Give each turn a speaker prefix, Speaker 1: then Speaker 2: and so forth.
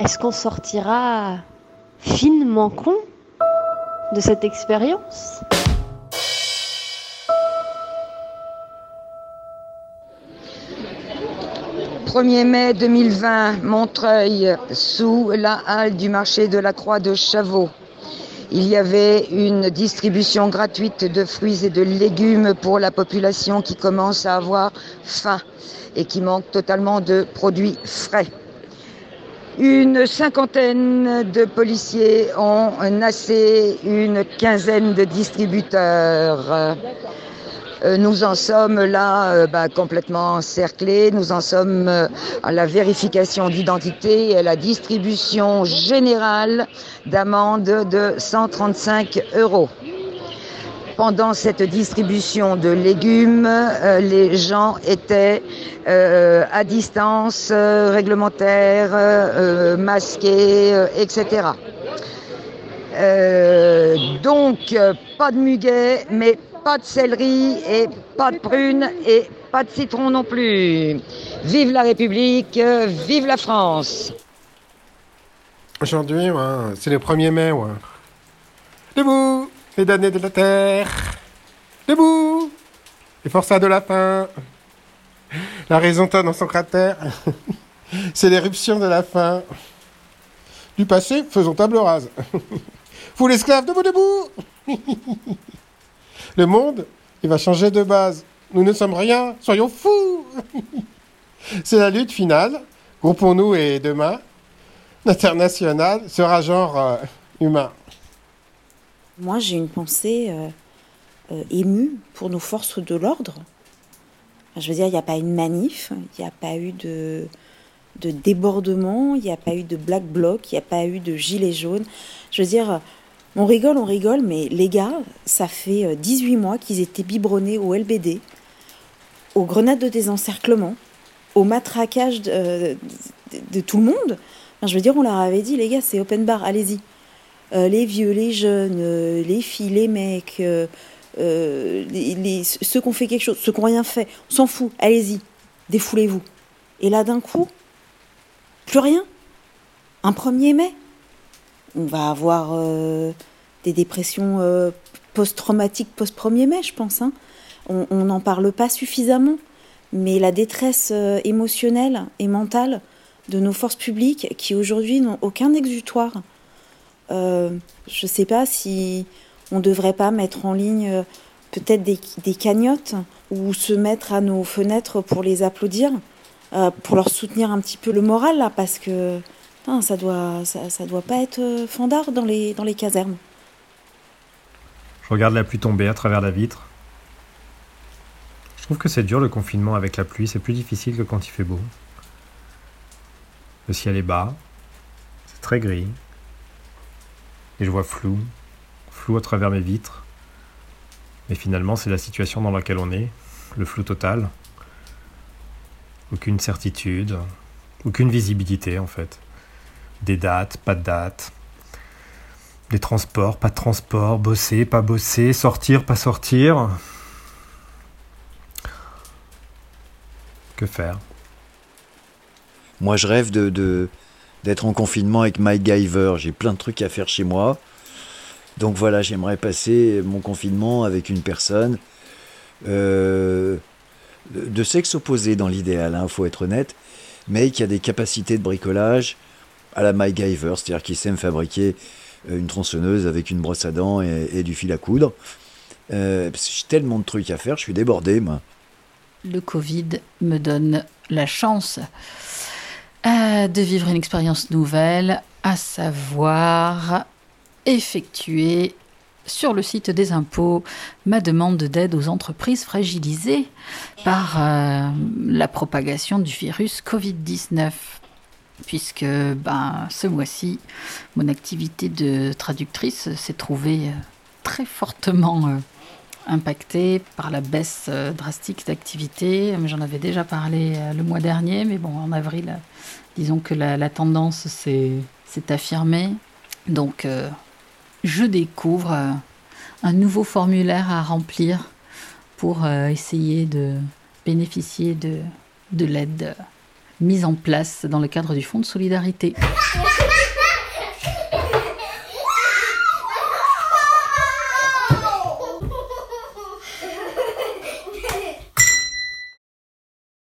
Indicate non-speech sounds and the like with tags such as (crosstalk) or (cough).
Speaker 1: Est-ce qu'on sortira finement con de cette expérience?
Speaker 2: 1er mai 2020, Montreuil, sous la halle du marché de la Croix de Chavaux. Il y avait une distribution gratuite de fruits et de légumes pour la population qui commence à avoir faim et qui manque totalement de produits frais. Une cinquantaine de policiers ont nassé une quinzaine de distributeurs. Euh, nous en sommes là euh, bah, complètement encerclés. Nous en sommes euh, à la vérification d'identité et à la distribution générale d'amendes de 135 euros. Pendant cette distribution de légumes, les gens étaient à distance réglementaire, masqués, etc. donc, pas de muguet, mais pas de céleri et pas de prunes et pas de citron non plus. Vive la République, vive la France.
Speaker 3: Aujourd'hui, c'est le 1er mai. Ouais. Debout, les damnés de la terre. Debout, les forçats de la faim. La raison dans son cratère. (laughs) c'est l'éruption de la faim. Du passé, faisons table rase. (laughs) Vous l'esclave, debout, debout (laughs) Le monde, il va changer de base. Nous ne sommes rien, soyons fous C'est la lutte finale. Groupons-nous et demain, l'international sera genre euh, humain.
Speaker 4: Moi, j'ai une pensée euh, euh, émue pour nos forces de l'ordre. Je veux dire, il n'y a pas eu de manif, il n'y a pas eu de, de débordement, il n'y a pas eu de black bloc, il n'y a pas eu de gilets jaunes. Je veux dire, on rigole, on rigole, mais les gars, ça fait 18 euh, mois qu'ils étaient biberonnés au LBD, aux grenades de désencerclement, au matraquage de, tout le monde. je veux dire, on leur avait dit, les gars, c'est open bar, allez-y. Euh, les vieux, les jeunes, euh, les filles, les mecs, les, ceux qui ont fait quelque chose, ceux qui n'ont rien fait, on s'en fout, allez-y, défoulez-vous. Et là, d'un coup, plus rien. Un 1er mai on va avoir euh, des dépressions euh, post-traumatiques post-1er mai, je pense. Hein. On n'en parle pas suffisamment, mais la détresse euh, émotionnelle et mentale de nos forces publiques qui aujourd'hui n'ont aucun exutoire. Je ne sais pas si on ne devrait pas mettre en ligne peut-être des, des, cagnottes ou se mettre à nos fenêtres pour les applaudir, pour leur soutenir un petit peu le moral là, parce que ça doit, ça, doit pas être euh, fandard dans les casernes.
Speaker 5: Je regarde la pluie tomber à travers la vitre. Je trouve que c'est dur le confinement avec la pluie, c'est plus difficile que quand il fait beau. Le ciel est bas, c'est très gris, et je vois flou, flou à travers mes vitres. Mais finalement, c'est la situation dans laquelle on est, le flou total. Aucune certitude, aucune visibilité en fait. Des dates, pas de dates, des transports, pas de transports, bosser, pas bosser, sortir, pas sortir. Que faire?
Speaker 6: Moi, je rêve de, d'être en confinement avec Mike Giver. J'ai plein de trucs à faire chez moi. Donc voilà, j'aimerais passer mon confinement avec une personne euh, de sexe opposé dans l'idéal, il hein, faut être honnête, mais qui a des capacités de bricolage, à la MacGyver, c'est-à-dire qu'il sait me fabriquer euh, une tronçonneuse avec une brosse à dents et, du fil à coudre. Euh, j'ai tellement de trucs à faire, je suis débordé, moi.
Speaker 7: Le Covid me donne la chance de vivre une expérience nouvelle, à savoir effectuer sur le site des impôts ma demande d'aide aux entreprises fragilisées par la propagation du virus Covid-19 puisque ben, ce mois-ci, mon activité de traductrice s'est trouvée euh, très fortement euh, impactée par la baisse euh, drastique d'activité. J'en avais déjà parlé le mois dernier, mais bon, en avril, disons que la, tendance s'est affirmée. Donc, je découvre un nouveau formulaire à remplir pour essayer de bénéficier de l'aide mise en place dans le cadre du Fonds de solidarité.